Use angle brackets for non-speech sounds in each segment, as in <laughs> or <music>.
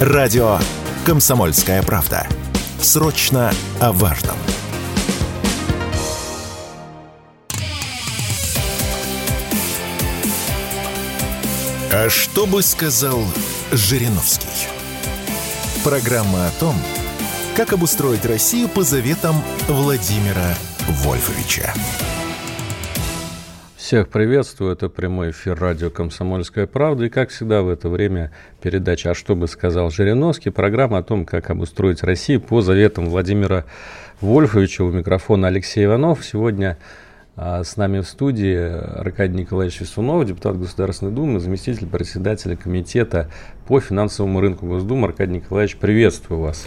Радио «Комсомольская правда». Срочно о важном. А что бы сказал Жириновский? Программа о том, как обустроить Россию по заветам Владимира Вольфовича. Всех приветствую, это прямой эфир радио «Комсомольская правда». И, как всегда, в это время передача «А что бы сказал Жириновский?» Программа о том, как обустроить Россию по заветам Владимира Вольфовича. У микрофона Алексей Иванов. Сегодня а, с нами в студии Аркадий Николаевич Весунов, депутат Государственной Думы, заместитель председателя комитета по финансовому рынку Госдумы. Аркадий Николаевич, приветствую вас.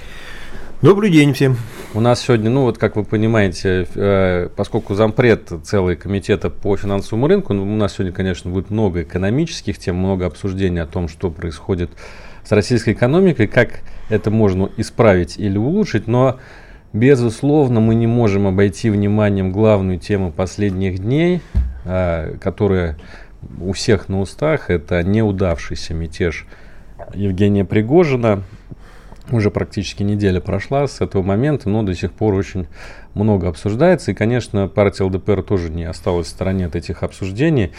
Добрый день всем. У нас сегодня, ну вот как вы понимаете, э, поскольку зампред целый комитета по финансовому рынку, ну, у нас сегодня, конечно, будет много экономических тем, много обсуждений о том, что происходит с российской экономикой, как это можно исправить или улучшить, но безусловно мы не можем обойти вниманием главную тему последних дней, э, которая у всех на устах, это неудавшийся мятеж Евгения Пригожина, уже практически неделя прошла с этого момента, но до сих пор очень много обсуждается. И, конечно, партия ЛДПР тоже не осталась в стороне от этих обсуждений.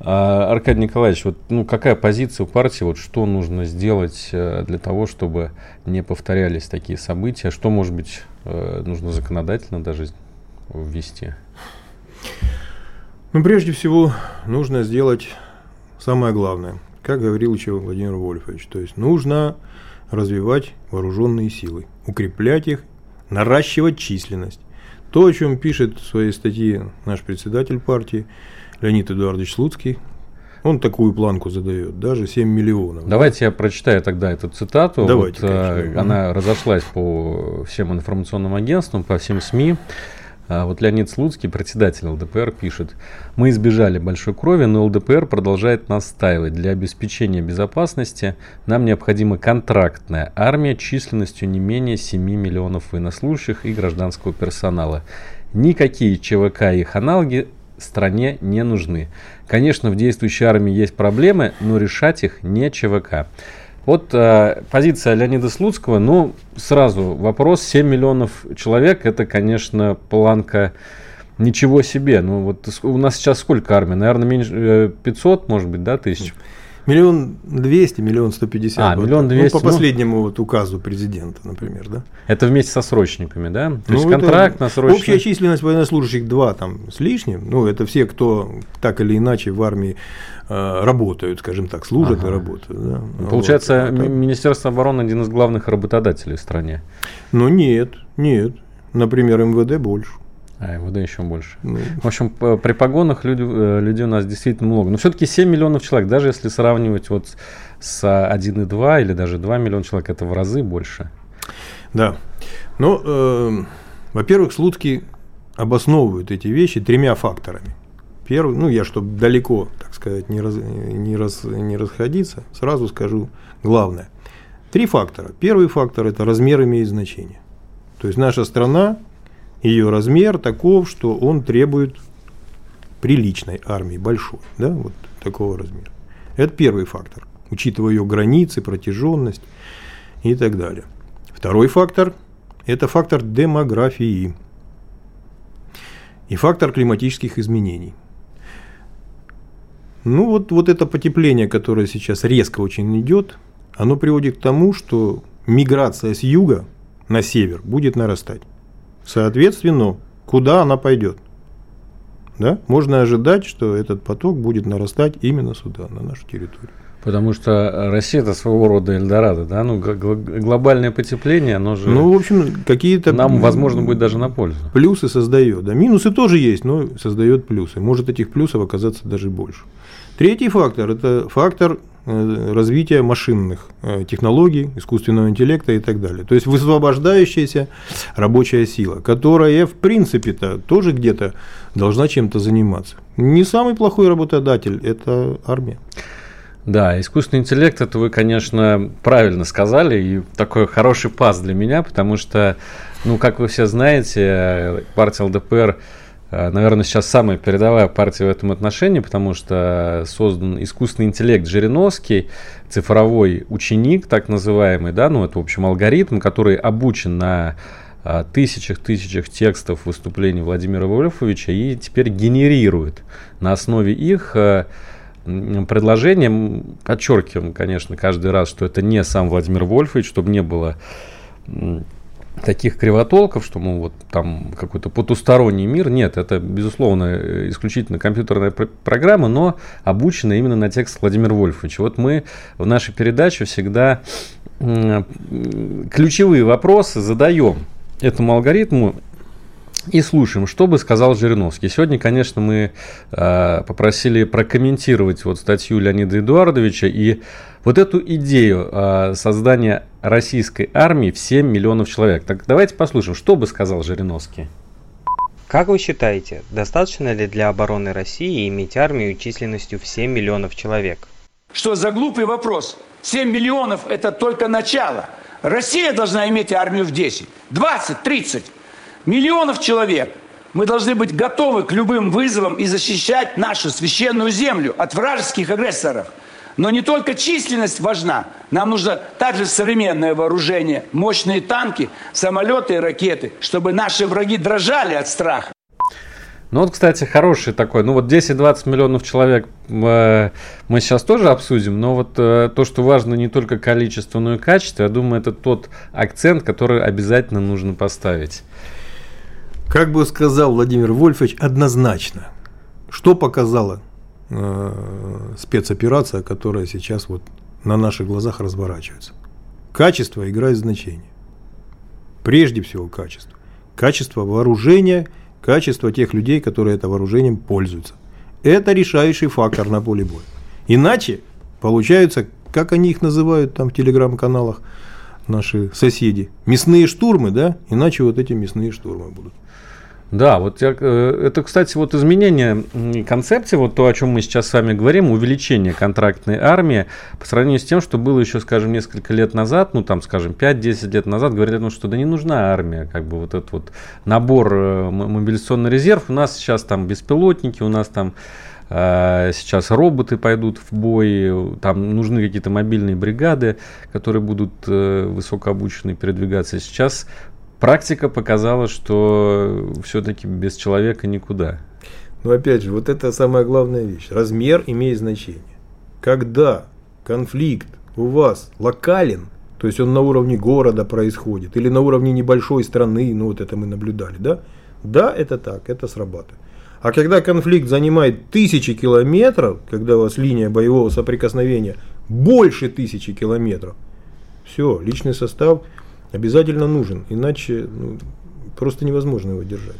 А, Аркадий Николаевич, вот, ну, какая позиция у партии, вот, что нужно сделать э, для того, чтобы не повторялись такие события? Что, может быть, э, нужно законодательно даже ввести? Ну, прежде всего, нужно сделать самое главное, как говорил еще Владимир Вольфович. То есть нужно развивать вооруженные силы, укреплять их, наращивать численность. То, о чем пишет в своей статье наш председатель партии Леонид Эдуардович Слуцкий, он такую планку задает, даже 7 миллионов. Давайте я прочитаю тогда эту цитату. Давайте, вот, конечно. Она разошлась по всем информационным агентствам, по всем СМИ. А вот Леонид Слуцкий, председатель ЛДПР, пишет, «Мы избежали большой крови, но ЛДПР продолжает настаивать. Для обеспечения безопасности нам необходима контрактная армия численностью не менее 7 миллионов военнослужащих и гражданского персонала. Никакие ЧВК и их аналоги стране не нужны. Конечно, в действующей армии есть проблемы, но решать их не ЧВК. Вот э, позиция Леонида Слуцкого, ну, сразу вопрос, 7 миллионов человек, это, конечно, планка ничего себе. Ну, вот у нас сейчас сколько армии? Наверное, меньше 500, может быть, да, тысяч? Миллион двести, миллион сто пятьдесят. А, миллион двести. Ну, по последнему ну, вот указу президента, например, да? Это вместе со срочниками, да? То ну, есть контракт на срочник. Общая численность военнослужащих два там с лишним. Ну, это все, кто так или иначе в армии э, работают, скажем так, служат ага. и работают. Да? Получается, вот, Министерство обороны один из главных работодателей в стране. Ну нет, нет. Например, МВД больше. А МВД еще больше. Ну. В общем, при погонах люди, э, людей у нас действительно много. Но все-таки 7 миллионов человек, даже если сравнивать вот с 1,2 или даже 2 миллиона человек, это в разы больше. Да. Ну, э, во-первых, Слуцкий обосновывают эти вещи тремя факторами. Первый, ну, я, чтобы далеко, так сказать, не, раз, не, раз, не расходиться, сразу скажу главное. Три фактора. Первый фактор – это размер имеет значение. То есть наша страна ее размер таков, что он требует приличной армии, большой, да, вот такого размера. Это первый фактор, учитывая ее границы, протяженность и так далее. Второй фактор – это фактор демографии и фактор климатических изменений. Ну вот, вот это потепление, которое сейчас резко очень идет, оно приводит к тому, что миграция с юга на север будет нарастать. Соответственно, куда она пойдет? Да? Можно ожидать, что этот поток будет нарастать именно сюда, на нашу территорию. Потому что Россия это своего рода Эльдорадо, да? Ну, глобальное потепление, оно же. Ну, в общем, какие-то. Нам, возможно, будет даже на пользу. Плюсы создает. Да, минусы тоже есть, но создает плюсы. Может этих плюсов оказаться даже больше. Третий фактор – это фактор развития машинных э, технологий, искусственного интеллекта и так далее. То есть высвобождающаяся рабочая сила, которая, в принципе-то, тоже где-то должна чем-то заниматься. Не самый плохой работодатель – это армия. Да, искусственный интеллект, это вы, конечно, правильно сказали, и такой хороший пас для меня, потому что, ну, как вы все знаете, партия ЛДПР наверное, сейчас самая передовая партия в этом отношении, потому что создан искусственный интеллект Жириновский, цифровой ученик, так называемый, да, ну, это, в общем, алгоритм, который обучен на тысячах-тысячах текстов выступлений Владимира Вольфовича и теперь генерирует на основе их предложения. Подчеркиваем, конечно, каждый раз, что это не сам Владимир Вольфович, чтобы не было таких кривотолков, что, мол, вот там какой-то потусторонний мир. Нет, это, безусловно, исключительно компьютерная пр- программа, но обучена именно на текст Владимира Вольфовича. Вот мы в нашей передаче всегда ключевые вопросы задаем этому алгоритму и слушаем, что бы сказал Жириновский. Сегодня, конечно, мы э, попросили прокомментировать вот статью Леонида Эдуардовича и вот эту идею э, создания российской армии в 7 миллионов человек. Так давайте послушаем, что бы сказал Жириновский. Как вы считаете, достаточно ли для обороны России иметь армию численностью в 7 миллионов человек? Что за глупый вопрос? 7 миллионов – это только начало. Россия должна иметь армию в 10, 20, 30 миллионов человек. Мы должны быть готовы к любым вызовам и защищать нашу священную землю от вражеских агрессоров. Но не только численность важна. Нам нужно также современное вооружение, мощные танки, самолеты и ракеты, чтобы наши враги дрожали от страха. Ну вот, кстати, хороший такой. Ну вот 10-20 миллионов человек э, мы сейчас тоже обсудим, но вот э, то, что важно не только количество, но и качество, я думаю, это тот акцент, который обязательно нужно поставить. Как бы сказал Владимир Вольфович, однозначно. Что показала э, спецоперация, которая сейчас вот на наших глазах разворачивается? Качество играет значение. Прежде всего качество. Качество вооружения – качество тех людей, которые это вооружением пользуются. Это решающий фактор на поле боя. Иначе получаются, как они их называют там в телеграм-каналах, наши соседи, мясные штурмы, да, иначе вот эти мясные штурмы будут. Да, вот я, э, это, кстати, вот изменение концепции, вот то, о чем мы сейчас с вами говорим, увеличение контрактной армии по сравнению с тем, что было еще, скажем, несколько лет назад, ну там, скажем, 5-10 лет назад, говорили, ну, что да не нужна армия, как бы вот этот вот набор э, мобилизационный резерв, у нас сейчас там беспилотники, у нас там сейчас роботы пойдут в бой, там нужны какие-то мобильные бригады, которые будут высокообученные передвигаться. Сейчас практика показала, что все-таки без человека никуда. Но опять же, вот это самая главная вещь. Размер имеет значение. Когда конфликт у вас локален, то есть он на уровне города происходит, или на уровне небольшой страны, ну вот это мы наблюдали, да? Да, это так, это срабатывает. А когда конфликт занимает тысячи километров, когда у вас линия боевого соприкосновения больше тысячи километров, все, личный состав обязательно нужен, иначе ну, просто невозможно его держать.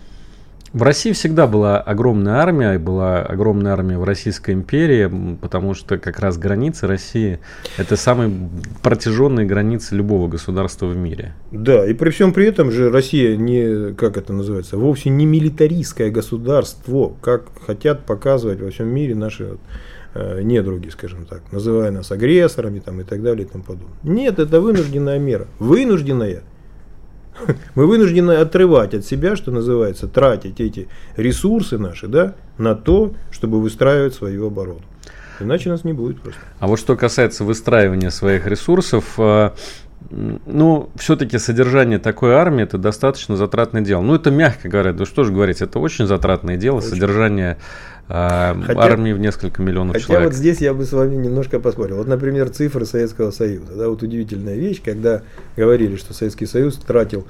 В России всегда была огромная армия, была огромная армия в Российской империи, потому что как раз границы России – это самые протяженные границы любого государства в мире. Да, и при всем при этом же Россия не, как это называется, вовсе не милитаристское государство, как хотят показывать во всем мире наши Э, недруги, скажем так, называя нас агрессорами там, и так далее и тому подобное. Нет, это вынужденная мера. Вынужденная. <laughs> Мы вынуждены отрывать от себя, что называется, тратить эти ресурсы наши да, на то, чтобы выстраивать свою оборону. Иначе нас не будет просто. А вот что касается выстраивания своих ресурсов, э, ну, все-таки содержание такой армии это достаточно затратное дело. Ну, это мягко говоря, да что же говорить, это очень затратное дело, очень. содержание а, хотя, армии в несколько миллионов хотя человек. вот здесь я бы с вами немножко поспорил. Вот, например, цифры Советского Союза. Да, вот удивительная вещь, когда говорили, что Советский Союз тратил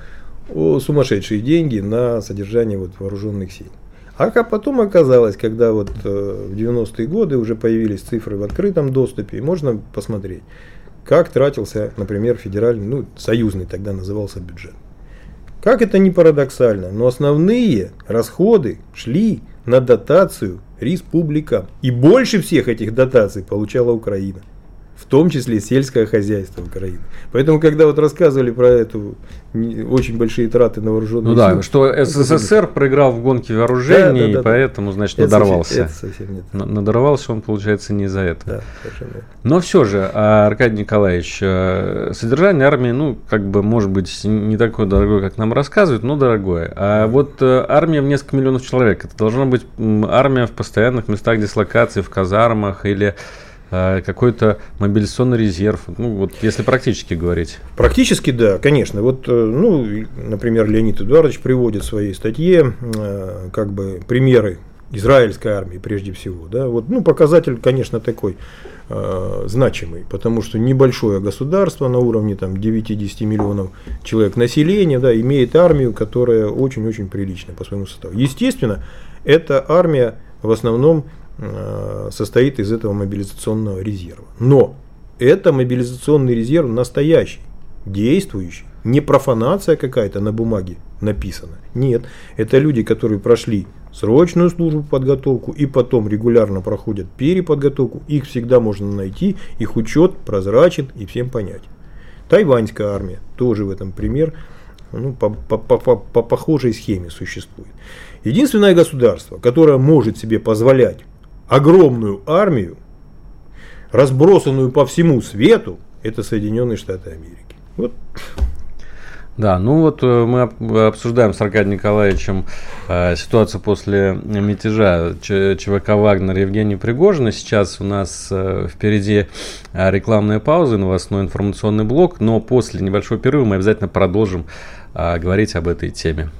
о, сумасшедшие деньги на содержание вот, вооруженных сил. А как потом оказалось, когда вот э, в 90-е годы уже появились цифры в открытом доступе, можно посмотреть, как тратился, например, федеральный, ну, союзный тогда назывался бюджет. Как это не парадоксально, но основные расходы шли на дотацию республикам. И больше всех этих дотаций получала Украина. В том числе сельское хозяйство Украины. Поэтому, когда вот рассказывали про эту очень большие траты на вооруженные Ну силы, да, что СССР проиграл в гонке вооружений, да, да, да, и поэтому, значит, это надорвался. Это совсем. Надорвался он, получается, не за это. Да, совершенно. Но все же, а, Аркадий Николаевич, э, содержание армии, ну, как бы, может быть, не такое дорогое, как нам рассказывают, но дорогое. А вот э, армия в несколько миллионов человек, это должна быть армия в постоянных местах дислокации, в казармах или какой-то мобилизационный резерв, ну вот если практически говорить. Практически да, конечно. Вот, э, ну, например, Леонид Эдуардович приводит в своей статье э, как бы примеры израильской армии прежде всего. Да? Вот, ну, показатель, конечно, такой э, значимый, потому что небольшое государство на уровне там, 9-10 миллионов человек населения да, имеет армию, которая очень-очень приличная по своему составу. Естественно, эта армия в основном Э, состоит из этого мобилизационного резерва. Но это мобилизационный резерв настоящий, действующий. Не профанация какая-то на бумаге написана. Нет, это люди, которые прошли срочную службу подготовку и потом регулярно проходят переподготовку. Их всегда можно найти, их учет прозрачен и всем понять. Тайваньская армия тоже в этом пример ну, по, по, по, по похожей схеме существует. Единственное государство, которое может себе позволять огромную армию, разбросанную по всему свету, это Соединенные Штаты Америки. Вот. Да, ну вот э, мы обсуждаем с Аркадием Николаевичем э, ситуацию после мятежа ЧВК «Вагнер» Евгений Пригожина. Сейчас у нас э, впереди рекламная пауза, новостной информационный блок, но после небольшого перерыва мы обязательно продолжим говорить об этой теме.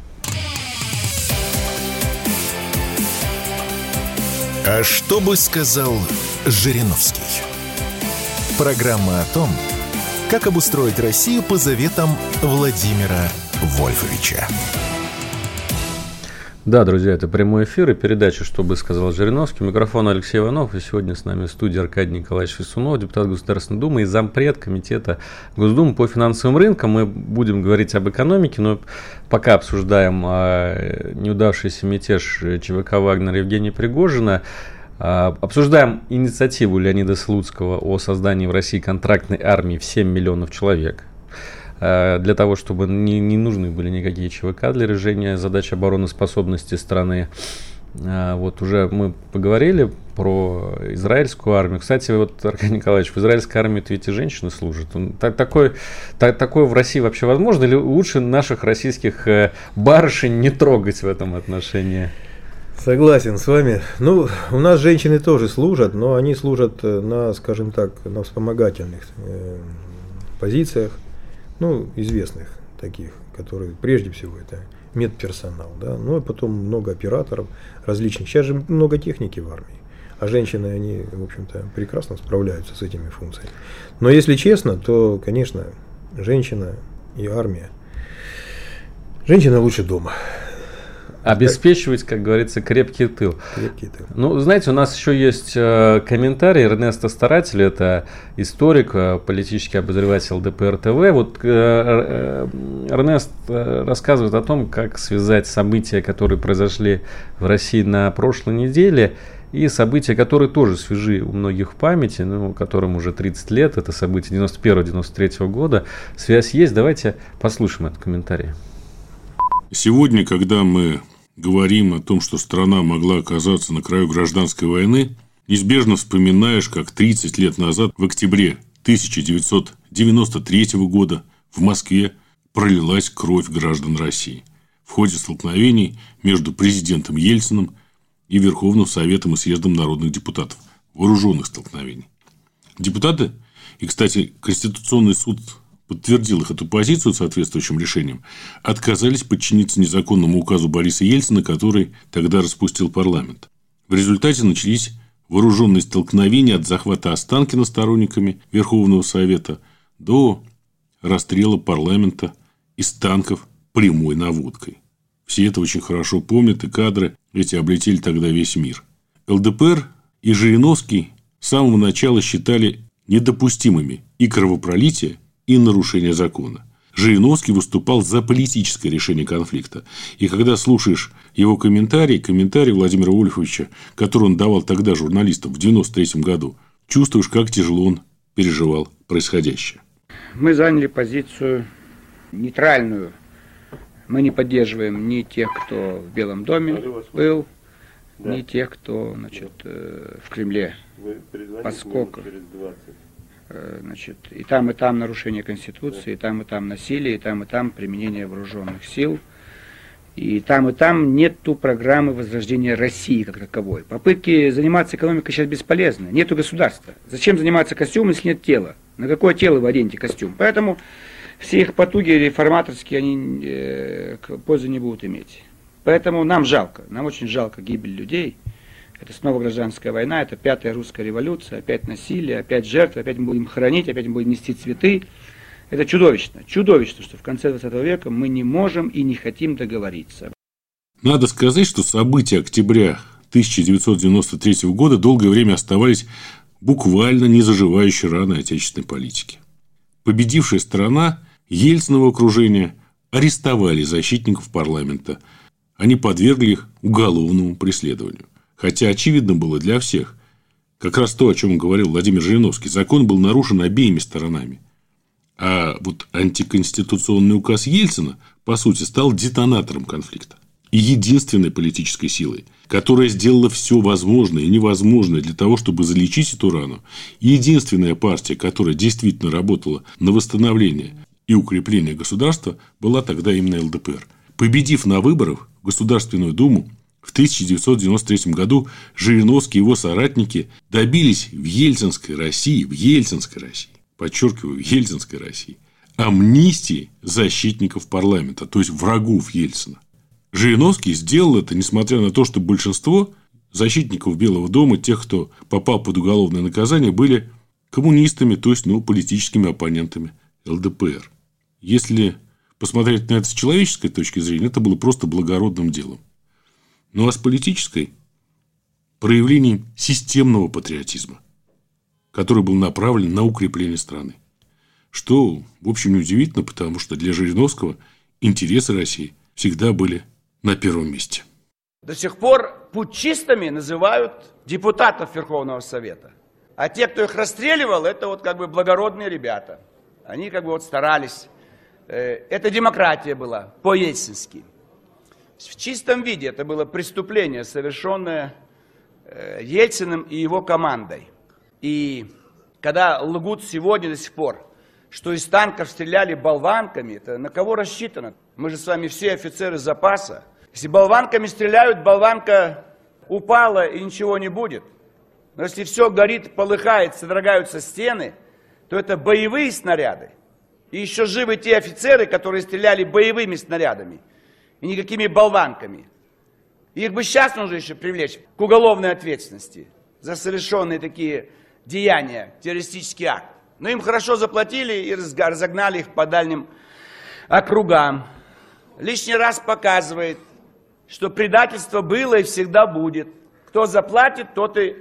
А что бы сказал Жириновский? Программа о том, как обустроить Россию по заветам Владимира Вольфовича. Да, друзья, это прямой эфир и передача «Что сказал Жириновский». Микрофон Алексей Иванов. И сегодня с нами в студии Аркадий Николаевич Фисунов, депутат Государственной Думы и зампред Комитета Госдумы по финансовым рынкам. Мы будем говорить об экономике, но пока обсуждаем а, неудавшийся мятеж ЧВК «Вагнер» Евгения Пригожина. А, обсуждаем инициативу Леонида Слуцкого о создании в России контрактной армии в 7 миллионов человек. Э, для того, чтобы не, не нужны были никакие ЧВК для решения задач обороноспособности страны. Э, вот уже мы поговорили про израильскую армию. Кстати, вот, Аркадий Николаевич, в израильской армии ведь и женщины служат. Так, такое, так, такое в России вообще возможно? Или лучше наших российских э, барышень не трогать в этом отношении? Согласен с вами. Ну, у нас женщины тоже служат, но они служат на, скажем так, на вспомогательных позициях ну, известных таких, которые прежде всего это медперсонал, да, ну и потом много операторов различных. Сейчас же много техники в армии, а женщины, они, в общем-то, прекрасно справляются с этими функциями. Но если честно, то, конечно, женщина и армия. Женщина лучше дома. Обеспечивать, как говорится, крепкий тыл. Крепкий тыл. Ну, знаете, у нас еще есть э, комментарий Эрнеста Старателя, это историк, э, политический обозреватель ЛДПР ТВ. Вот э, Эрнест рассказывает о том, как связать события, которые произошли в России на прошлой неделе, и события, которые тоже свежи у многих в памяти, ну, которым уже 30 лет, это события 91-93 года. Связь есть, давайте послушаем этот комментарий. Сегодня, когда мы говорим о том, что страна могла оказаться на краю гражданской войны, неизбежно вспоминаешь, как 30 лет назад, в октябре 1993 года, в Москве пролилась кровь граждан России в ходе столкновений между президентом Ельциным и Верховным Советом и Съездом народных депутатов, вооруженных столкновений. Депутаты, и, кстати, Конституционный суд подтвердил их эту позицию соответствующим решением, отказались подчиниться незаконному указу Бориса Ельцина, который тогда распустил парламент. В результате начались вооруженные столкновения от захвата Останкина сторонниками Верховного Совета до расстрела парламента из танков прямой наводкой. Все это очень хорошо помнят, и кадры эти облетели тогда весь мир. ЛДПР и Жириновский с самого начала считали недопустимыми и кровопролитие, и нарушение закона. Жириновский выступал за политическое решение конфликта. И когда слушаешь его комментарий, комментарий Владимира Вольфовича, который он давал тогда журналистам в 93 году, чувствуешь, как тяжело он переживал происходящее. Мы заняли позицию нейтральную. Мы не поддерживаем ни тех, кто в Белом доме был, ни тех, кто значит, э, в Кремле. Поскольку значит, и там, и там нарушение Конституции, и там, и там насилие, и там, и там применение вооруженных сил – и там, и там нету программы возрождения России как таковой. Попытки заниматься экономикой сейчас бесполезны. Нету государства. Зачем заниматься костюмом, если нет тела? На какое тело вы оденете костюм? Поэтому все их потуги реформаторские, они э, пользы не будут иметь. Поэтому нам жалко, нам очень жалко гибель людей. Это снова гражданская война, это пятая русская революция, опять насилие, опять жертвы, опять мы будем хоронить, опять мы будем нести цветы. Это чудовищно. Чудовищно, что в конце 20 века мы не можем и не хотим договориться. Надо сказать, что события октября 1993 года долгое время оставались буквально незаживающей раной отечественной политики. Победившая страна Ельциного окружения арестовали защитников парламента. Они подвергли их уголовному преследованию. Хотя очевидно было для всех, как раз то, о чем говорил Владимир Жириновский, закон был нарушен обеими сторонами – а вот антиконституционный указ Ельцина, по сути, стал детонатором конфликта. И единственной политической силой, которая сделала все возможное и невозможное для того, чтобы залечить эту рану, единственная партия, которая действительно работала на восстановление и укрепление государства, была тогда именно ЛДПР. Победив на выборах в Государственную Думу, в 1993 году Жириновский и его соратники добились в Ельцинской России, в Ельцинской России подчеркиваю, Ельцинской России, амнистии защитников парламента, то есть врагов Ельцина. Жириновский сделал это, несмотря на то, что большинство защитников Белого дома, тех, кто попал под уголовное наказание, были коммунистами, то есть ну, политическими оппонентами ЛДПР. Если посмотреть на это с человеческой точки зрения, это было просто благородным делом. Ну а с политической – проявлением системного патриотизма – который был направлен на укрепление страны. Что, в общем, неудивительно, потому что для Жириновского интересы России всегда были на первом месте. До сих пор путчистами называют депутатов Верховного Совета. А те, кто их расстреливал, это вот как бы благородные ребята. Они как бы вот старались. Э, это демократия была, по-ельцински. В чистом виде это было преступление, совершенное э, Ельциным и его командой. И когда лгут сегодня до сих пор, что из танков стреляли болванками, это на кого рассчитано? Мы же с вами все офицеры запаса. Если болванками стреляют, болванка упала и ничего не будет. Но если все горит, полыхает, содрогаются стены, то это боевые снаряды. И еще живы те офицеры, которые стреляли боевыми снарядами и никакими болванками. Их бы сейчас нужно еще привлечь к уголовной ответственности за совершенные такие деяния, террористический акт. Но им хорошо заплатили и разогнали их по дальним округам. Лишний раз показывает, что предательство было и всегда будет. Кто заплатит, тот и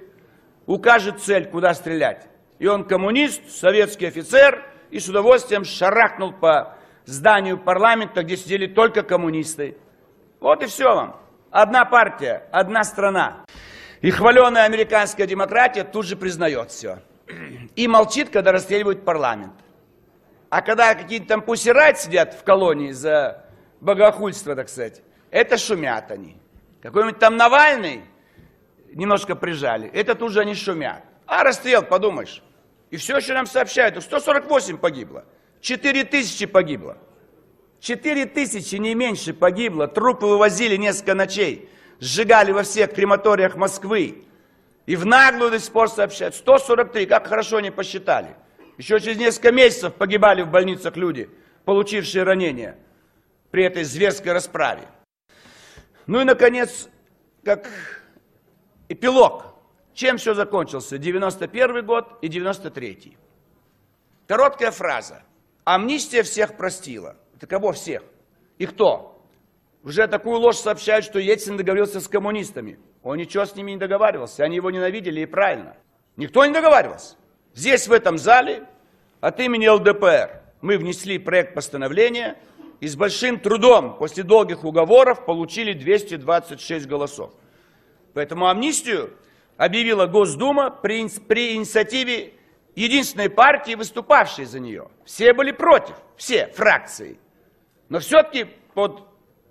укажет цель, куда стрелять. И он коммунист, советский офицер, и с удовольствием шарахнул по зданию парламента, где сидели только коммунисты. Вот и все вам. Одна партия, одна страна. И хваленая американская демократия тут же признает все. И молчит, когда расстреливают парламент. А когда какие-то там пусирать сидят в колонии за богохульство, так сказать, это шумят они. Какой-нибудь там Навальный немножко прижали, это тут же они шумят. А расстрел, подумаешь. И все еще нам сообщают, 148 погибло, 4 тысячи погибло. 4 тысячи, не меньше погибло, трупы вывозили несколько ночей сжигали во всех крематориях Москвы. И в наглую до сих пор сообщают. 143, как хорошо они посчитали. Еще через несколько месяцев погибали в больницах люди, получившие ранения при этой зверской расправе. Ну и, наконец, как эпилог. Чем все закончился? 91 год и 93 Короткая фраза. Амнистия всех простила. Это кого всех? И кто? Уже такую ложь сообщают, что Ельцин договорился с коммунистами. Он ничего с ними не договаривался, они его ненавидели и правильно. Никто не договаривался. Здесь, в этом зале, от имени ЛДПР мы внесли проект постановления и с большим трудом после долгих уговоров получили 226 голосов. Поэтому амнистию объявила Госдума при, при инициативе единственной партии, выступавшей за нее. Все были против, все фракции. Но все-таки под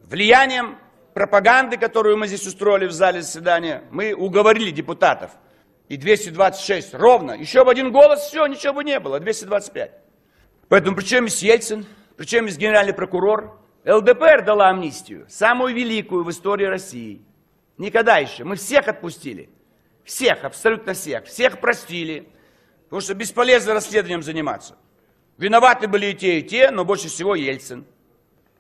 влиянием пропаганды, которую мы здесь устроили в зале заседания, мы уговорили депутатов. И 226 ровно. Еще бы один голос, все, ничего бы не было, 225. Поэтому причем есть Ельцин, причем есть генеральный прокурор. ЛДПР дала амнистию, самую великую в истории России. Никогда еще. Мы всех отпустили. Всех, абсолютно всех. Всех простили. Потому что бесполезно расследованием заниматься. Виноваты были и те, и те, но больше всего Ельцин.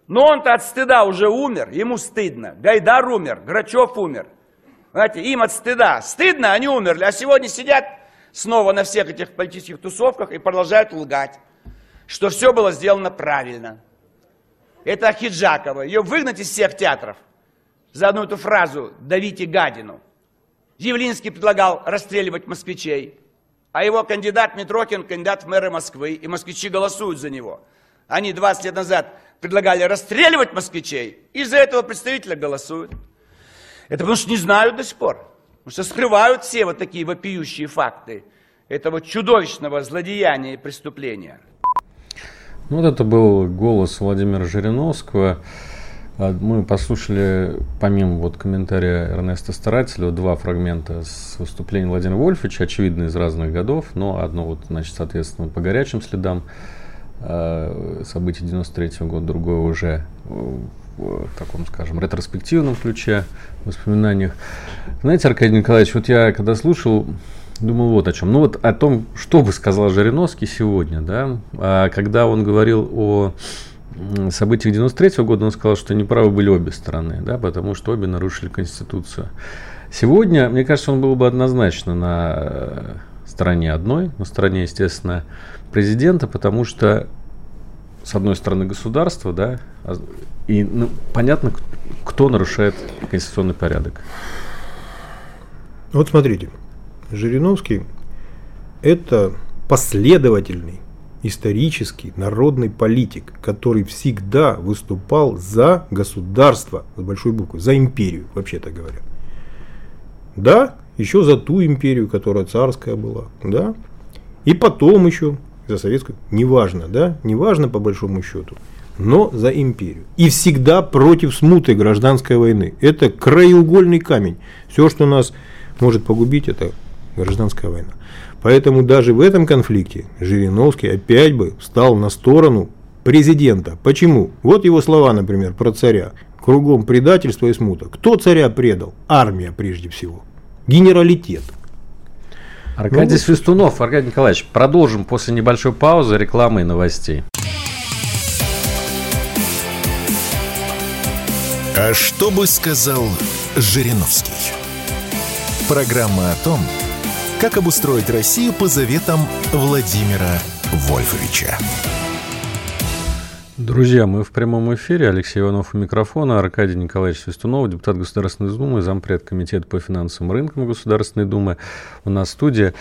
Но он-то от стыда уже умер, ему стыдно. Гайдар умер, Грачев умер. Знаете, им от стыда. Стыдно, они умерли, а сегодня сидят снова на всех этих политических тусовках и продолжают лгать, что все было сделано правильно. Это Ахиджакова. Ее выгнать из всех театров. За одну эту фразу «давите гадину». Явлинский предлагал расстреливать москвичей, а его кандидат Митрохин – кандидат в мэры Москвы, и москвичи голосуют за него. Они 20 лет назад предлагали расстреливать москвичей, и за этого представителя голосуют. Это потому что не знают до сих пор. Потому что скрывают все вот такие вопиющие факты этого чудовищного злодеяния и преступления. Вот это был голос Владимира Жириновского. А, мы послушали, помимо вот комментария Эрнеста Старателя, два фрагмента с выступления Владимира Вольфовича, очевидно, из разных годов, но одно вот, значит, соответственно, по горячим следам э, событий 93 -го года, другое уже в таком, скажем, ретроспективном ключе, в воспоминаниях. Знаете, Аркадий Николаевич, вот я когда слушал, думал вот о чем. Ну вот о том, что бы сказал Жириновский сегодня, да, а когда он говорил о событиях 93 -го года, он сказал, что неправы были обе стороны, да, потому что обе нарушили Конституцию. Сегодня, мне кажется, он был бы однозначно на э, стороне одной, на стороне, естественно, президента, потому что, с одной стороны, государство, да, а и ну, понятно, кто нарушает конституционный порядок. Вот смотрите, Жириновский – это последовательный исторический народный политик, который всегда выступал за государство, с большой буквы, за империю, вообще-то говоря. Да, еще за ту империю, которая царская была, да, и потом еще за советскую, неважно, да, неважно по большому счету, но за империю. И всегда против смуты гражданской войны. Это краеугольный камень. Все, что нас может погубить, это гражданская война. Поэтому даже в этом конфликте Жириновский опять бы встал на сторону президента. Почему? Вот его слова, например, про царя. Кругом предательство и смута. Кто царя предал? Армия прежде всего. Генералитет. Аркадий ну, Свистунов, Аркадий Николаевич, продолжим после небольшой паузы рекламы и новостей. А что бы сказал Жириновский? Программа о том, как обустроить Россию по заветам Владимира Вольфовича. Друзья, мы в прямом эфире. Алексей Иванов у микрофона, Аркадий Николаевич Свистунов, депутат Государственной Думы, зампред Комитета по финансовым рынкам Государственной Думы. У нас в студии.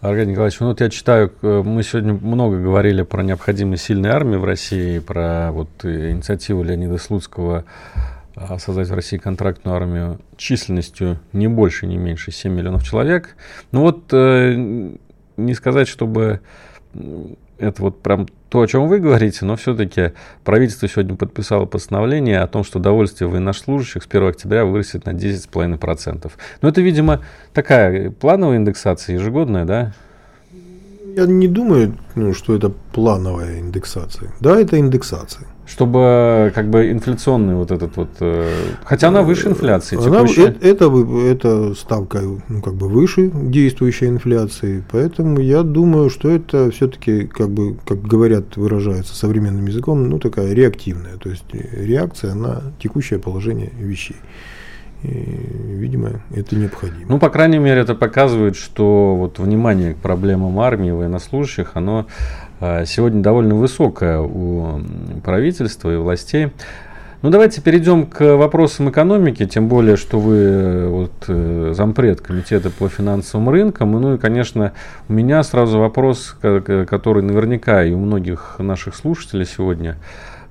Аркадий Николаевич, ну вот я читаю, мы сегодня много говорили про необходимость сильной армии в России, про вот инициативу Леонида Слуцкого создать в России контрактную армию численностью не больше, не меньше 7 миллионов человек. Ну вот, э, не сказать, чтобы это вот прям то, о чем вы говорите, но все-таки правительство сегодня подписало постановление о том, что довольствие военнослужащих с 1 октября вырастет на 10,5%. Но это, видимо, такая плановая индексация, ежегодная, да? Я не думаю, ну, что это плановая индексация. Да, это индексация чтобы как бы инфляционный вот этот вот, э, хотя она выше инфляции. Она, это, это, это ставка ну, как бы выше действующей инфляции, поэтому я думаю, что это все-таки как бы, как говорят, выражаются современным языком, ну такая реактивная, то есть реакция на текущее положение вещей. И, видимо, это необходимо. Ну, по крайней мере, это показывает, что вот внимание к проблемам армии, военнослужащих, оно а, сегодня довольно высокая у правительства и властей. Ну, давайте перейдем к вопросам экономики, тем более, что вы э, вот, э, зампред комитета по финансовым рынкам. Ну и, конечно, у меня сразу вопрос, который наверняка и у многих наших слушателей сегодня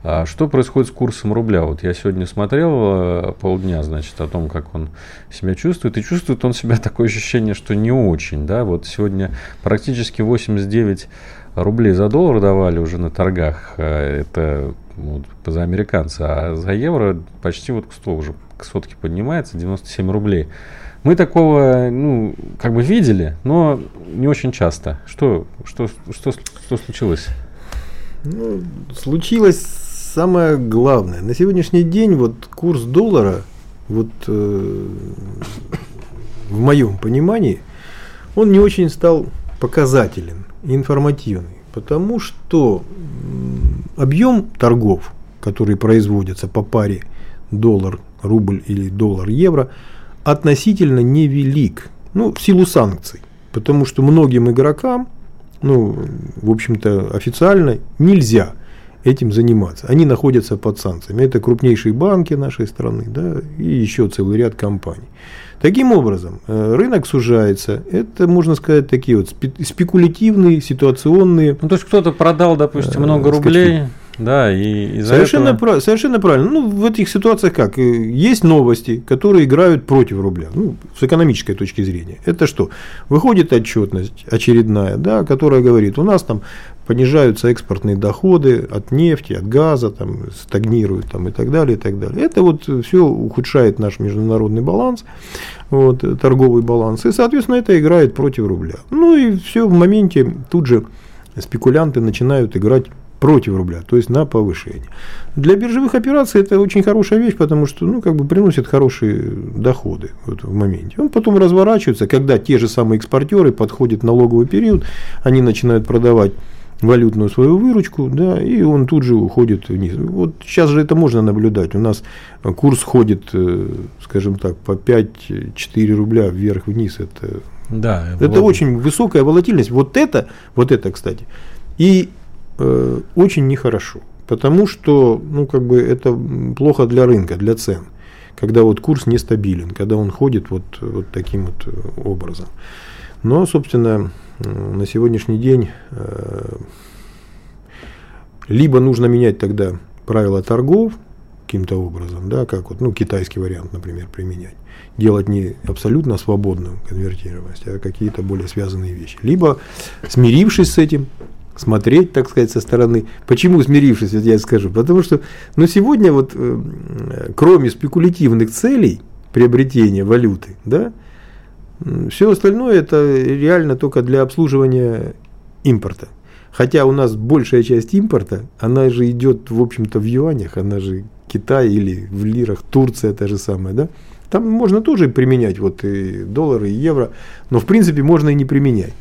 А что происходит с курсом рубля? Вот я сегодня смотрел э, полдня, значит, о том, как он себя чувствует. И чувствует он себя <laughs> такое ощущение, что не очень. Да? Вот сегодня практически 89 рублей за доллар давали уже на торгах. Э, это вот, за американца. А за евро почти вот к 100 уже к сотке поднимается, 97 рублей. Мы такого, ну, как бы видели, но не очень часто. Что, что, что, что случилось? Ну, случилось самое главное. На сегодняшний день вот курс доллара, вот э, в моем понимании, он не очень стал показателен, информативный, потому что объем торгов, которые производятся по паре доллар, рубль или доллар, евро, относительно невелик, ну, в силу санкций, потому что многим игрокам, ну, в общем-то, официально нельзя этим заниматься. Они находятся под санкциями. Это крупнейшие банки нашей страны, да, и еще целый ряд компаний. Таким образом, э, рынок сужается. Это, можно сказать, такие вот спекулятивные, ситуационные. Ну, то есть кто-то продал, допустим, много рублей. Да, и совершенно, этого... прав, совершенно правильно. Ну, в этих ситуациях как? Э, есть новости, которые играют против рубля, ну, с экономической точки зрения. Это что? Выходит отчетность очередная, да, которая говорит, у нас там понижаются экспортные доходы от нефти, от газа, там, стагнируют там, и так далее, и так далее. Это вот все ухудшает наш международный баланс, вот, торговый баланс, и, соответственно, это играет против рубля. Ну и все в моменте тут же спекулянты начинают играть против рубля, то есть на повышение. Для биржевых операций это очень хорошая вещь, потому что ну, как бы приносит хорошие доходы вот в моменте. Он потом разворачивается, когда те же самые экспортеры подходят налоговый период, они начинают продавать валютную свою выручку, да, и он тут же уходит вниз. Вот сейчас же это можно наблюдать. У нас курс ходит, э, скажем так, по 5-4 рубля вверх-вниз. Это, да, это очень высокая волатильность. Вот это, вот это, кстати. И э, очень нехорошо, потому что ну, как бы это плохо для рынка, для цен, когда вот курс нестабилен, когда он ходит вот, вот таким вот э, образом. Но, собственно, на сегодняшний день э, либо нужно менять тогда правила торгов каким-то образом, да, как вот, ну, китайский вариант, например, применять, делать не абсолютно свободную конвертированность, а какие-то более связанные вещи. Либо, смирившись с этим, смотреть, так сказать, со стороны. Почему смирившись, вот я скажу. Потому что ну, сегодня вот, э, кроме спекулятивных целей приобретения валюты, да, все остальное это реально только для обслуживания импорта. Хотя у нас большая часть импорта, она же идет, в общем-то, в юанях, она же Китай или в лирах, Турция та же самая, да. Там можно тоже применять вот и доллары, и евро, но в принципе можно и не применять.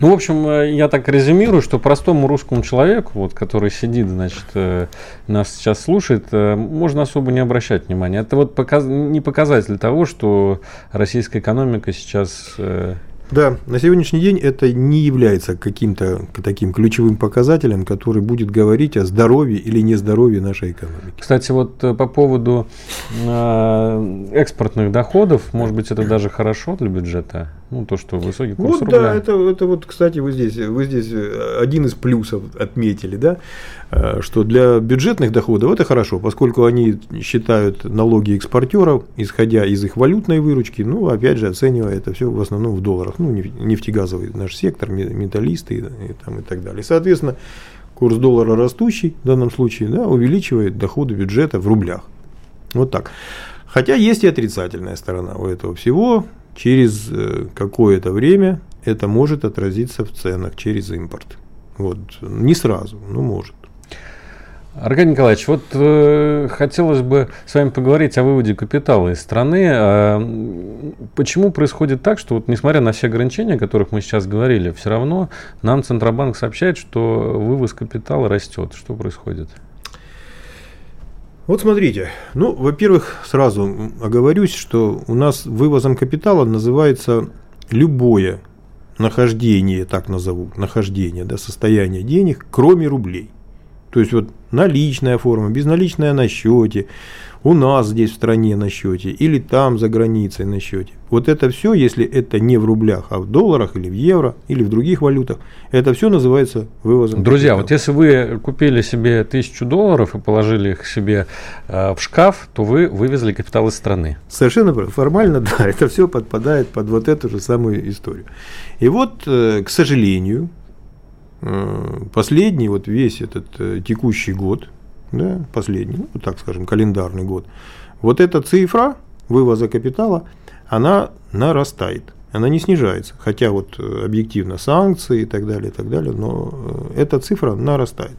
Ну, в общем, э, я так резюмирую, что простому русскому человеку, вот, который сидит, значит, э, нас сейчас слушает, э, можно особо не обращать внимания. Это вот показ... не показатель того, что российская экономика сейчас да, на сегодняшний день это не является каким-то таким ключевым показателем, который будет говорить о здоровье или нездоровье нашей экономики. Кстати, вот э, по поводу э, экспортных доходов, может быть, это даже хорошо для бюджета? Ну, то, что высокий курс вот, рубля. Да, это, это вот, кстати, вы здесь, вы здесь э, один из плюсов отметили, да, что для бюджетных доходов это хорошо, поскольку они считают налоги экспортеров, исходя из их валютной выручки, ну, опять же, оценивая это все в основном в долларах ну, нефтегазовый наш сектор, металлисты и, там, и так далее. Соответственно, курс доллара растущий в данном случае да, увеличивает доходы бюджета в рублях. Вот так. Хотя есть и отрицательная сторона у этого всего. Через э, какое-то время это может отразиться в ценах через импорт. Вот. Не сразу, но может. Аркадий Николаевич, вот э, хотелось бы с вами поговорить о выводе капитала из страны. А, почему происходит так, что вот несмотря на все ограничения, о которых мы сейчас говорили, все равно нам Центробанк сообщает, что вывоз капитала растет. Что происходит? Вот смотрите, ну, во-первых, сразу оговорюсь, что у нас вывозом капитала называется любое нахождение, так назову, нахождение, да, состояние денег, кроме рублей. То есть вот наличная форма, безналичная на счете, у нас здесь в стране на счете или там за границей на счете. Вот это все, если это не в рублях, а в долларах или в евро или в других валютах, это все называется вывозом. Друзья, капитала. вот если вы купили себе тысячу долларов и положили их себе э, в шкаф, то вы вывезли капитал из страны. Совершенно формально, да, <laughs> это все подпадает под вот эту же самую историю. И вот, э, к сожалению, последний вот весь этот текущий год – да, последний, ну, так скажем, календарный год, вот эта цифра вывоза капитала, она нарастает, она не снижается, хотя вот э, объективно санкции и так далее, и так далее, но э, эта цифра нарастает.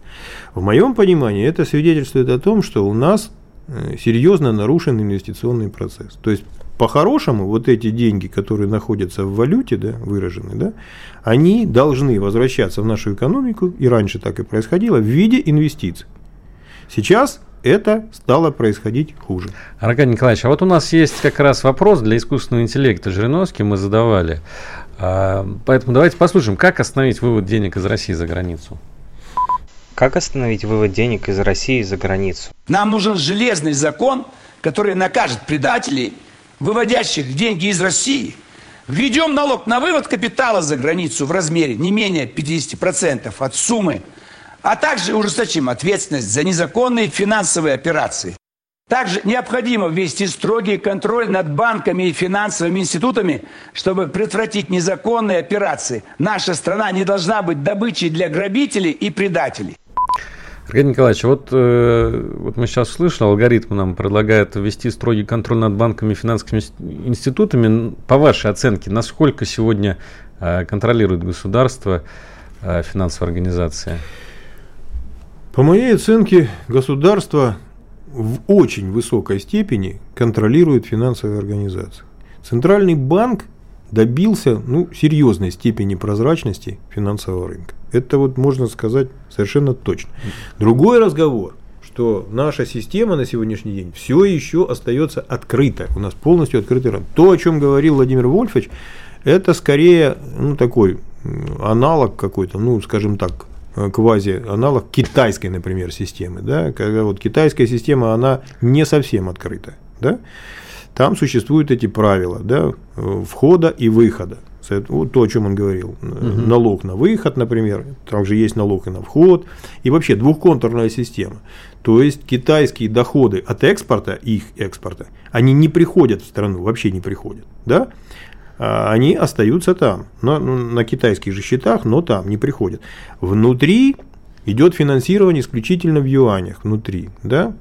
В моем понимании это свидетельствует о том, что у нас э, серьезно нарушен инвестиционный процесс. То есть по-хорошему, вот эти деньги, которые находятся в валюте, да, выражены, да, они должны возвращаться в нашу экономику, и раньше так и происходило, в виде инвестиций. Сейчас это стало происходить хуже. Аркадий Николаевич, а вот у нас есть как раз вопрос для искусственного интеллекта Жириновский, мы задавали. А, поэтому давайте послушаем, как остановить вывод денег из России за границу. Как остановить вывод денег из России за границу? Нам нужен железный закон, который накажет предателей, выводящих деньги из России. Введем налог на вывод капитала за границу в размере не менее 50% от суммы а также ужесточим ответственность за незаконные финансовые операции. Также необходимо ввести строгий контроль над банками и финансовыми институтами, чтобы предотвратить незаконные операции. Наша страна не должна быть добычей для грабителей и предателей. Аркадий Николаевич, вот, э, вот мы сейчас слышали, алгоритм нам предлагает ввести строгий контроль над банками и финансовыми институтами. По вашей оценке, насколько сегодня э, контролирует государство э, финансовые организации? По моей оценке, государство в очень высокой степени контролирует финансовые организации. Центральный банк добился ну, серьезной степени прозрачности финансового рынка. Это вот можно сказать совершенно точно. Другой разговор, что наша система на сегодняшний день все еще остается открытой. У нас полностью открытый рынок. То, о чем говорил Владимир Вольфович, это скорее ну, такой аналог какой-то, ну, скажем так, Э, квази-аналог китайской, например, системы. Да? Когда вот китайская система, она не совсем открытая. Да? Там существуют эти правила да, входа и выхода. Вот то, о чем он говорил. Угу. Налог на выход, например, там же есть налог и на вход. И вообще двухконтурная система. То есть китайские доходы от экспорта, их экспорта, они не приходят в страну, вообще не приходят. Да? А, они остаются там, на, ну, на китайских же счетах, но там не приходят. Внутри идет финансирование исключительно в юанях, внутри, да,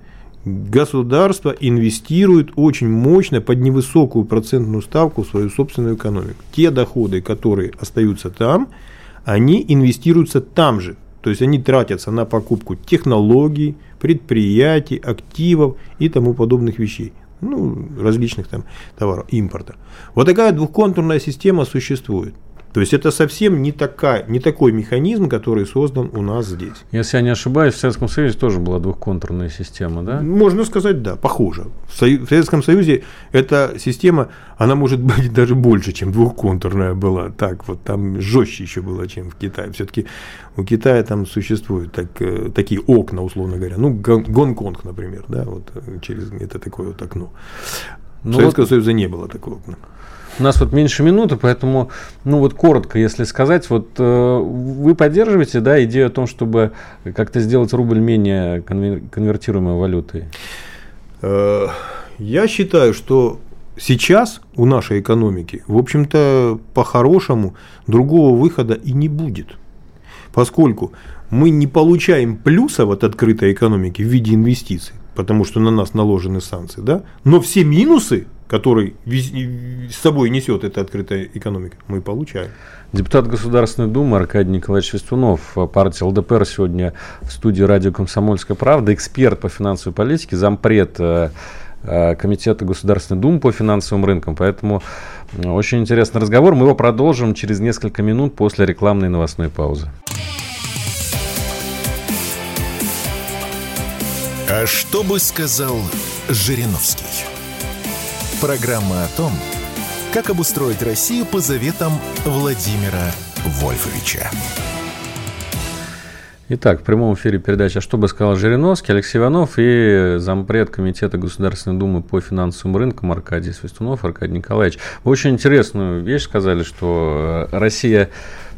государство инвестирует очень мощно под невысокую процентную ставку в свою собственную экономику. Те доходы, которые остаются там, они инвестируются там же. То есть они тратятся на покупку технологий, предприятий, активов и тому подобных вещей ну, различных там товаров, импорта. Вот такая двухконтурная система существует. То есть это совсем не, такая, не такой механизм, который создан у нас здесь. Если я не ошибаюсь, в Советском Союзе тоже была двухконтурная система, да? Можно сказать, да, похоже. В, в Советском Союзе эта система, она может быть <laughs> даже больше, чем двухконтурная была. Так вот, там жестче еще было, чем в Китае. Все-таки у Китая там существуют так, э, такие окна, условно говоря. Ну, Гонконг, например, да, вот э, через это такое вот окно. Ну, Советского вот... Союза не было такого окна. У нас вот меньше минуты, поэтому, ну вот коротко, если сказать, вот э, вы поддерживаете, да, идею о том, чтобы как-то сделать рубль менее конвертируемой валютой? Э, я считаю, что сейчас у нашей экономики, в общем-то, по-хорошему другого выхода и не будет. Поскольку мы не получаем плюсов от открытой экономики в виде инвестиций, потому что на нас наложены санкции, да, но все минусы который с собой несет эта открытая экономика, мы получаем. Депутат Государственной Думы Аркадий Николаевич Свистунов, партия ЛДПР сегодня в студии радио «Комсомольская правда», эксперт по финансовой политике, зампред э, э, Комитета Государственной Думы по финансовым рынкам. Поэтому э, очень интересный разговор. Мы его продолжим через несколько минут после рекламной новостной паузы. А что бы сказал Жириновский? Программа о том, как обустроить Россию по заветам Владимира Вольфовича. Итак, в прямом эфире передача «А «Что бы сказал Жириновский», Алексей Иванов и зампред Комитета Государственной Думы по финансовым рынкам Аркадий Свистунов, Аркадий Николаевич. Вы очень интересную вещь сказали, что Россия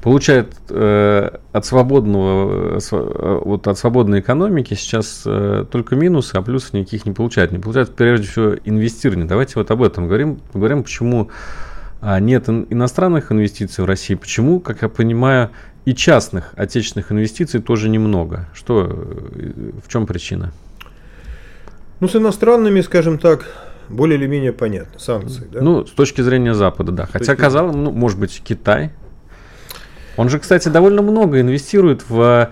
получает э, от свободного, э, вот от свободной экономики сейчас э, только минусы, а плюсов никаких не получает. Не получает прежде всего инвестирование. Давайте вот об этом говорим, поговорим, почему а, нет иностранных инвестиций в России, почему, как я понимаю, и частных отечественных инвестиций тоже немного. Что, э, в чем причина? Ну, с иностранными, скажем так, более или менее понятно, санкции. Да? Ну, с точки зрения Запада, да. Хотя, казалось, ну, может быть, Китай. Он же, кстати, довольно много инвестирует в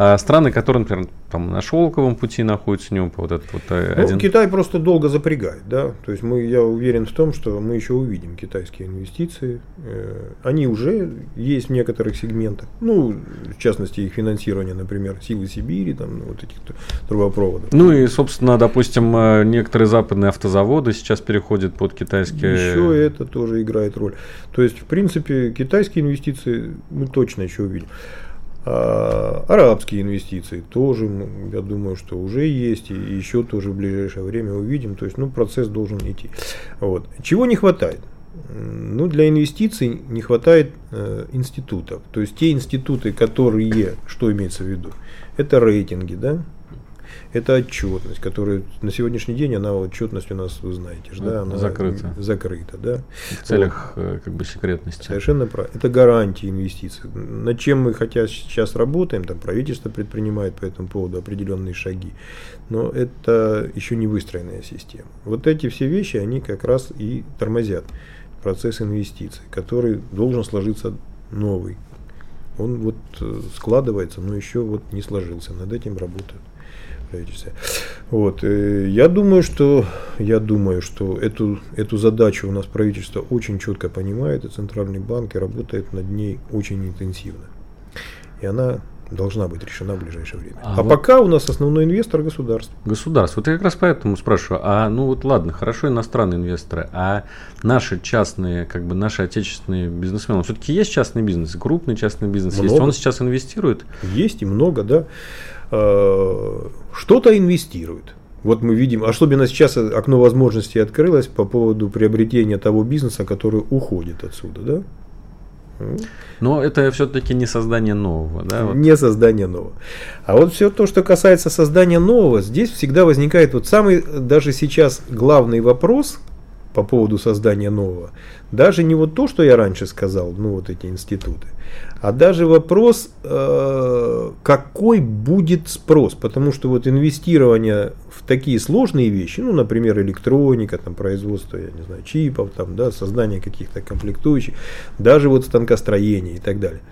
а страны, которые, например, там на шелковом пути находятся, у него вот этот вот э, ну, один... Китай просто долго запрягает, да, то есть мы, я уверен в том, что мы еще увидим китайские инвестиции, э, они уже есть в некоторых сегментах, ну, в частности, их финансирование, например, силы Сибири, там, вот этих трубопроводов. Ну и, собственно, допустим, э, некоторые западные автозаводы сейчас переходят под китайские... Еще это тоже играет роль. То есть, в принципе, китайские инвестиции мы точно еще увидим. А, арабские инвестиции тоже, я думаю, что уже есть и еще тоже в ближайшее время увидим. То есть, ну, процесс должен идти. Вот. Чего не хватает? Ну, для инвестиций не хватает э, институтов. То есть те институты, которые, что имеется в виду, это рейтинги, да, это отчетность, которая на сегодняшний день, она отчетность у нас, вы знаете, да, она закрыта. закрыта да? В целях вот. Э, как бы секретности. Совершенно правильно. Это гарантии инвестиций. Над чем мы хотя сейчас работаем, там правительство предпринимает по этому поводу определенные шаги, но это еще не выстроенная система. Вот эти все вещи, они как раз и тормозят процесс инвестиций, который должен сложиться новый. Он вот э, складывается, но еще вот не сложился. Над этим работают правительстве. Вот. Э, я думаю, что, я думаю, что эту, эту задачу у нас правительство очень четко понимает, и Центральный банк и работает над ней очень интенсивно. И она должна быть решена в ближайшее время. А, а вот пока у нас основной инвестор государство. Государство. Вот я как раз поэтому спрашиваю, а ну вот ладно, хорошо иностранные инвесторы, а наши частные, как бы наши отечественные бизнесмены, все-таки есть частный бизнес, крупный частный бизнес, много. есть он сейчас инвестирует? Есть и много, да. Э, что-то инвестируют. Вот мы видим, особенно сейчас окно возможностей открылось по поводу приобретения того бизнеса, который уходит отсюда, да? Но это все-таки не создание нового, да? Вот. Не создание нового. А вот все то, что касается создания нового, здесь всегда возникает вот самый даже сейчас главный вопрос по поводу создания нового. Даже не вот то, что я раньше сказал, ну вот эти институты, а даже вопрос, э, какой будет спрос, потому что вот инвестирование в такие сложные вещи, ну, например, электроника, там, производство, я не знаю, чипов, там, да, создание каких-то комплектующих, даже вот станкостроение и так далее,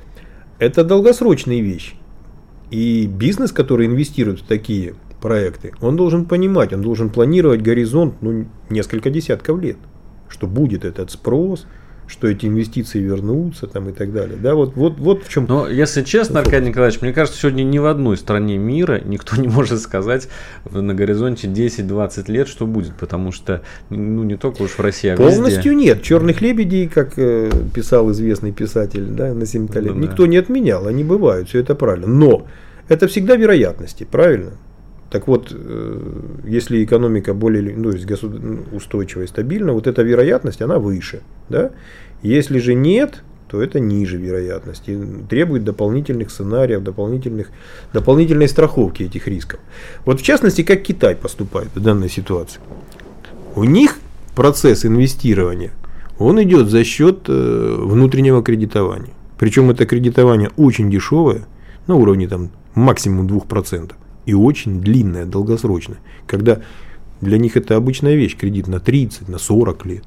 это долгосрочные вещи. И бизнес, который инвестирует в такие проекты, он должен понимать, он должен планировать горизонт ну, несколько десятков лет, что будет этот спрос, что эти инвестиции вернутся там и так далее. Да, вот, вот, вот в чем. Но если честно, Аркадий Николаевич, мне кажется, сегодня ни в одной стране мира никто не может сказать на горизонте 10-20 лет, что будет, потому что ну, не только уж в России, а Полностью везде. нет. Черных лебедей, как э, писал известный писатель да, на 7 лет, ну, никто да. не отменял, они бывают, все это правильно. Но это всегда вероятности, правильно? Так вот, э, если экономика более ну, есть устойчивая и стабильна, вот эта вероятность, она выше. Да? Если же нет, то это ниже вероятности. Требует дополнительных сценариев, дополнительных, дополнительной страховки этих рисков. Вот в частности, как Китай поступает в данной ситуации. У них процесс инвестирования, он идет за счет э, внутреннего кредитования. Причем это кредитование очень дешевое, на уровне там максимум 2% и очень длинная, долгосрочная. Когда для них это обычная вещь, кредит на 30, на 40 лет.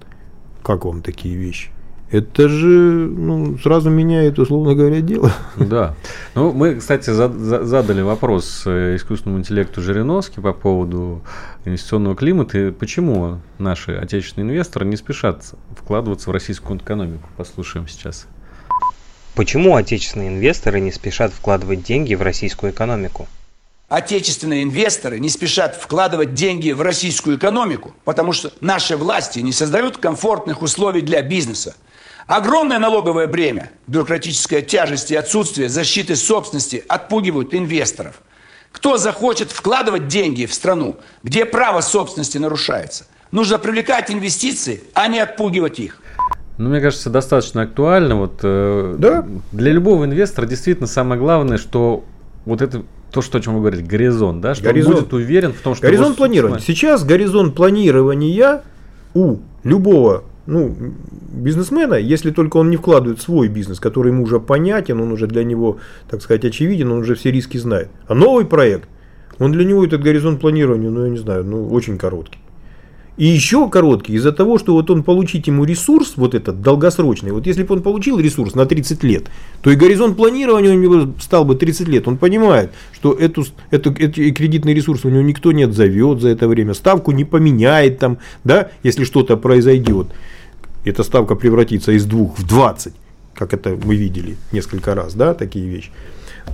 Как вам такие вещи? Это же ну, сразу меняет, условно говоря, дело. Да. Ну, мы, кстати, задали вопрос э, искусственному интеллекту Жириновски по поводу инвестиционного климата. Почему наши отечественные инвесторы не спешат вкладываться в российскую экономику? Послушаем сейчас. Почему отечественные инвесторы не спешат вкладывать деньги в российскую экономику? Отечественные инвесторы не спешат вкладывать деньги в российскую экономику, потому что наши власти не создают комфортных условий для бизнеса. Огромное налоговое бремя, бюрократическая тяжесть и отсутствие защиты собственности отпугивают инвесторов. Кто захочет вкладывать деньги в страну, где право собственности нарушается? Нужно привлекать инвестиции, а не отпугивать их. Ну, мне кажется, достаточно актуально. Вот, э, да. Для любого инвестора действительно самое главное, что вот это то, что, о чем вы говорите, горизонт, да, что горизонт. он будет уверен в том, что... Горизонт планирования. Сейчас горизонт планирования у любого ну, бизнесмена, если только он не вкладывает свой бизнес, который ему уже понятен, он уже для него, так сказать, очевиден, он уже все риски знает. А новый проект, он для него этот горизонт планирования, ну, я не знаю, ну, очень короткий. И еще короткий из-за того, что вот он получить ему ресурс, вот этот долгосрочный, вот если бы он получил ресурс на 30 лет, то и горизонт планирования у него стал бы 30 лет. Он понимает, что эту, эту, эти кредитные ресурсы у него никто не отзовет за это время, ставку не поменяет там, да, если что-то произойдет. Эта ставка превратится из двух в 20, как это мы видели несколько раз, да, такие вещи.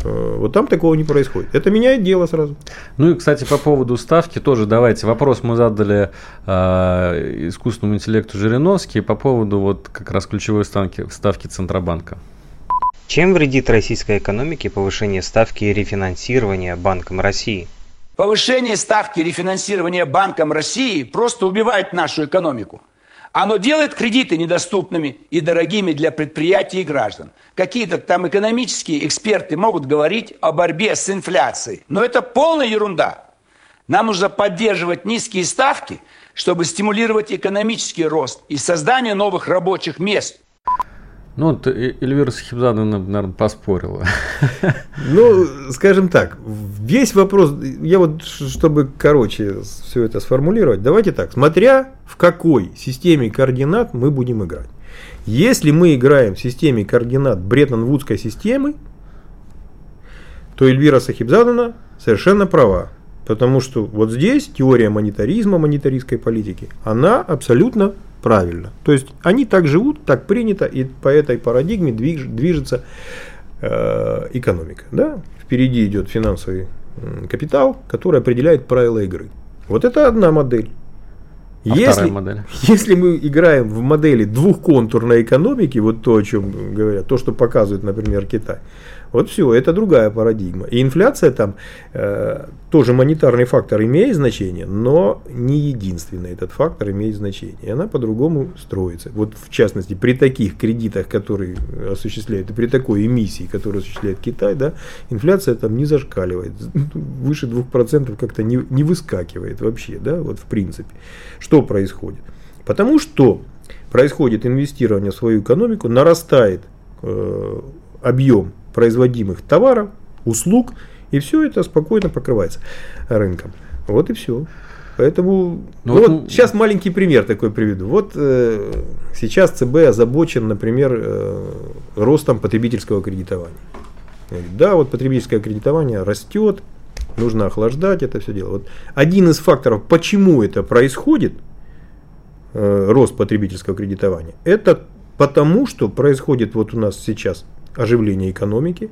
Э, вот там такого не происходит. Это меняет дело сразу. Ну и, кстати, по поводу ставки тоже давайте. Вопрос мы задали э, искусственному интеллекту Жириновский по поводу вот как раз ключевой ставки, ставки Центробанка. Чем вредит российской экономике повышение ставки рефинансирования Банком России? Повышение ставки рефинансирования Банком России просто убивает нашу экономику. Оно делает кредиты недоступными и дорогими для предприятий и граждан. Какие-то там экономические эксперты могут говорить о борьбе с инфляцией. Но это полная ерунда. Нам нужно поддерживать низкие ставки, чтобы стимулировать экономический рост и создание новых рабочих мест. Ну, вот Эльвира Сахибзадовна, наверное, поспорила. <laughs> Ну, скажем так, весь вопрос, я вот, чтобы короче все это сформулировать, давайте так, смотря в какой системе координат мы будем играть. Если мы играем в системе координат Бреттон-Вудской системы, то Эльвира Сахибзадовна совершенно права. Потому что вот здесь теория монетаризма, монетаристской политики, она абсолютно правильно. То есть они так живут, так принято, и по этой парадигме движ, движется э, экономика. Да? Впереди идет финансовый капитал, который определяет правила игры. Вот это одна модель. А если, модель. если мы играем в модели двухконтурной экономики, вот то, о чем говорят, то, что показывает, например, Китай, вот все, это другая парадигма. И инфляция там э, тоже монетарный фактор имеет значение, но не единственный этот фактор имеет значение. И она по-другому строится. Вот в частности, при таких кредитах, которые осуществляют, и при такой эмиссии, которую осуществляет Китай, да, инфляция там не зашкаливает. <laughs> Выше 2% как-то не, не выскакивает вообще, да, вот в принципе. Что происходит? Потому что происходит инвестирование в свою экономику, нарастает э, объем производимых товаров, услуг, и все это спокойно покрывается рынком. Вот и все. Поэтому ну, вот ну, сейчас маленький пример такой приведу. Вот э, сейчас ЦБ озабочен, например, э, ростом потребительского кредитования. Да, вот потребительское кредитование растет, нужно охлаждать это все дело. Вот один из факторов, почему это происходит, э, рост потребительского кредитования, это потому, что происходит вот у нас сейчас оживление экономики.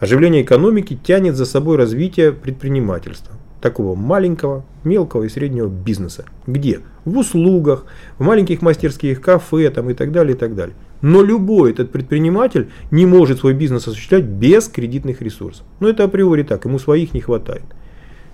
Оживление экономики тянет за собой развитие предпринимательства. Такого маленького, мелкого и среднего бизнеса. Где? В услугах, в маленьких мастерских, кафе там, и так далее, и так далее. Но любой этот предприниматель не может свой бизнес осуществлять без кредитных ресурсов. Но это априори так, ему своих не хватает.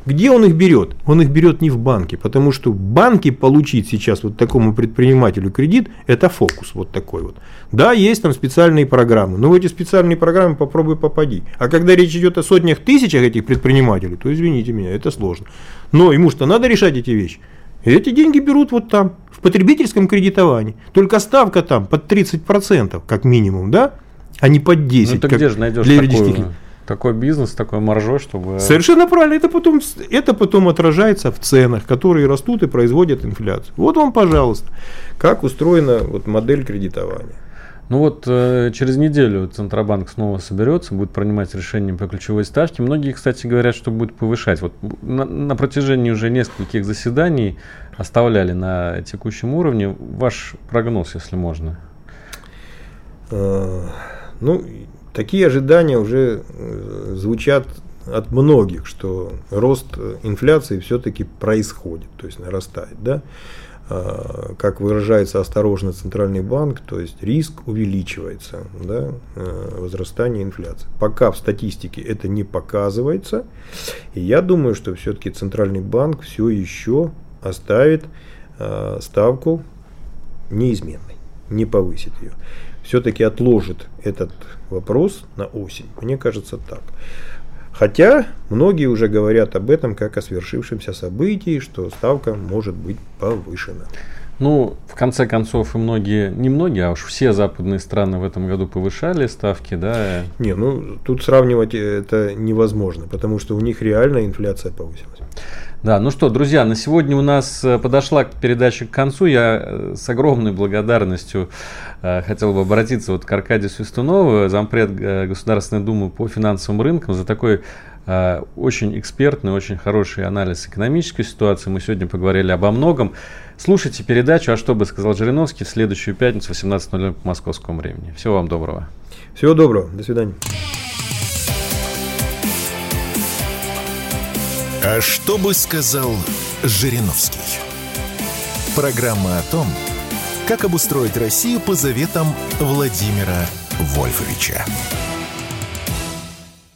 Где он их берет? Он их берет не в банке, потому что в банке получить сейчас вот такому предпринимателю кредит, это фокус вот такой вот. Да, есть там специальные программы, но в эти специальные программы попробуй попади. А когда речь идет о сотнях тысячах этих предпринимателей, то извините меня, это сложно. Но ему что, надо решать эти вещи? эти деньги берут вот там, в потребительском кредитовании. Только ставка там под 30%, как минимум, да? А не под 10%. Ну, ты где же найдешь для такую такой бизнес, такой маржой, чтобы... Совершенно правильно. Это потом, это потом отражается в ценах, которые растут и производят инфляцию. Вот вам, пожалуйста, как устроена вот модель кредитования. Ну вот э, через неделю Центробанк снова соберется, будет принимать решение по ключевой ставке. Многие, кстати, говорят, что будет повышать. Вот на, на протяжении уже нескольких заседаний оставляли на текущем уровне. Ваш прогноз, если можно. Э, ну, Такие ожидания уже э, звучат от многих, что рост инфляции все-таки происходит, то есть нарастает. Да? а, как выражается осторожно Центральный банк, то есть риск увеличивается, да, э, возрастание инфляции. Пока в статистике это не показывается, и я думаю, что все-таки Центральный банк все еще оставит а, ставку неизменной, не повысит ее. Все-таки отложит этот вопрос на осень. Мне кажется так. Хотя многие уже говорят об этом как о свершившемся событии, что ставка может быть повышена. Ну, в конце концов, и многие, не многие, а уж все западные страны в этом году повышали ставки, да? Не, ну тут сравнивать это невозможно, потому что у них реально инфляция повысилась. Да, ну что, друзья, на сегодня у нас э, подошла передача к концу. Я э, с огромной благодарностью э, хотел бы обратиться вот к Аркадию Свистунову, зампред Государственной Думы по финансовым рынкам, за такой очень экспертный, очень хороший анализ экономической ситуации. Мы сегодня поговорили обо многом. Слушайте передачу «А что бы сказал Жириновский» в следующую пятницу в 18.00 по московскому времени. Всего вам доброго. Всего доброго. До свидания. А что бы сказал Жириновский? Программа о том, как обустроить Россию по заветам Владимира Вольфовича.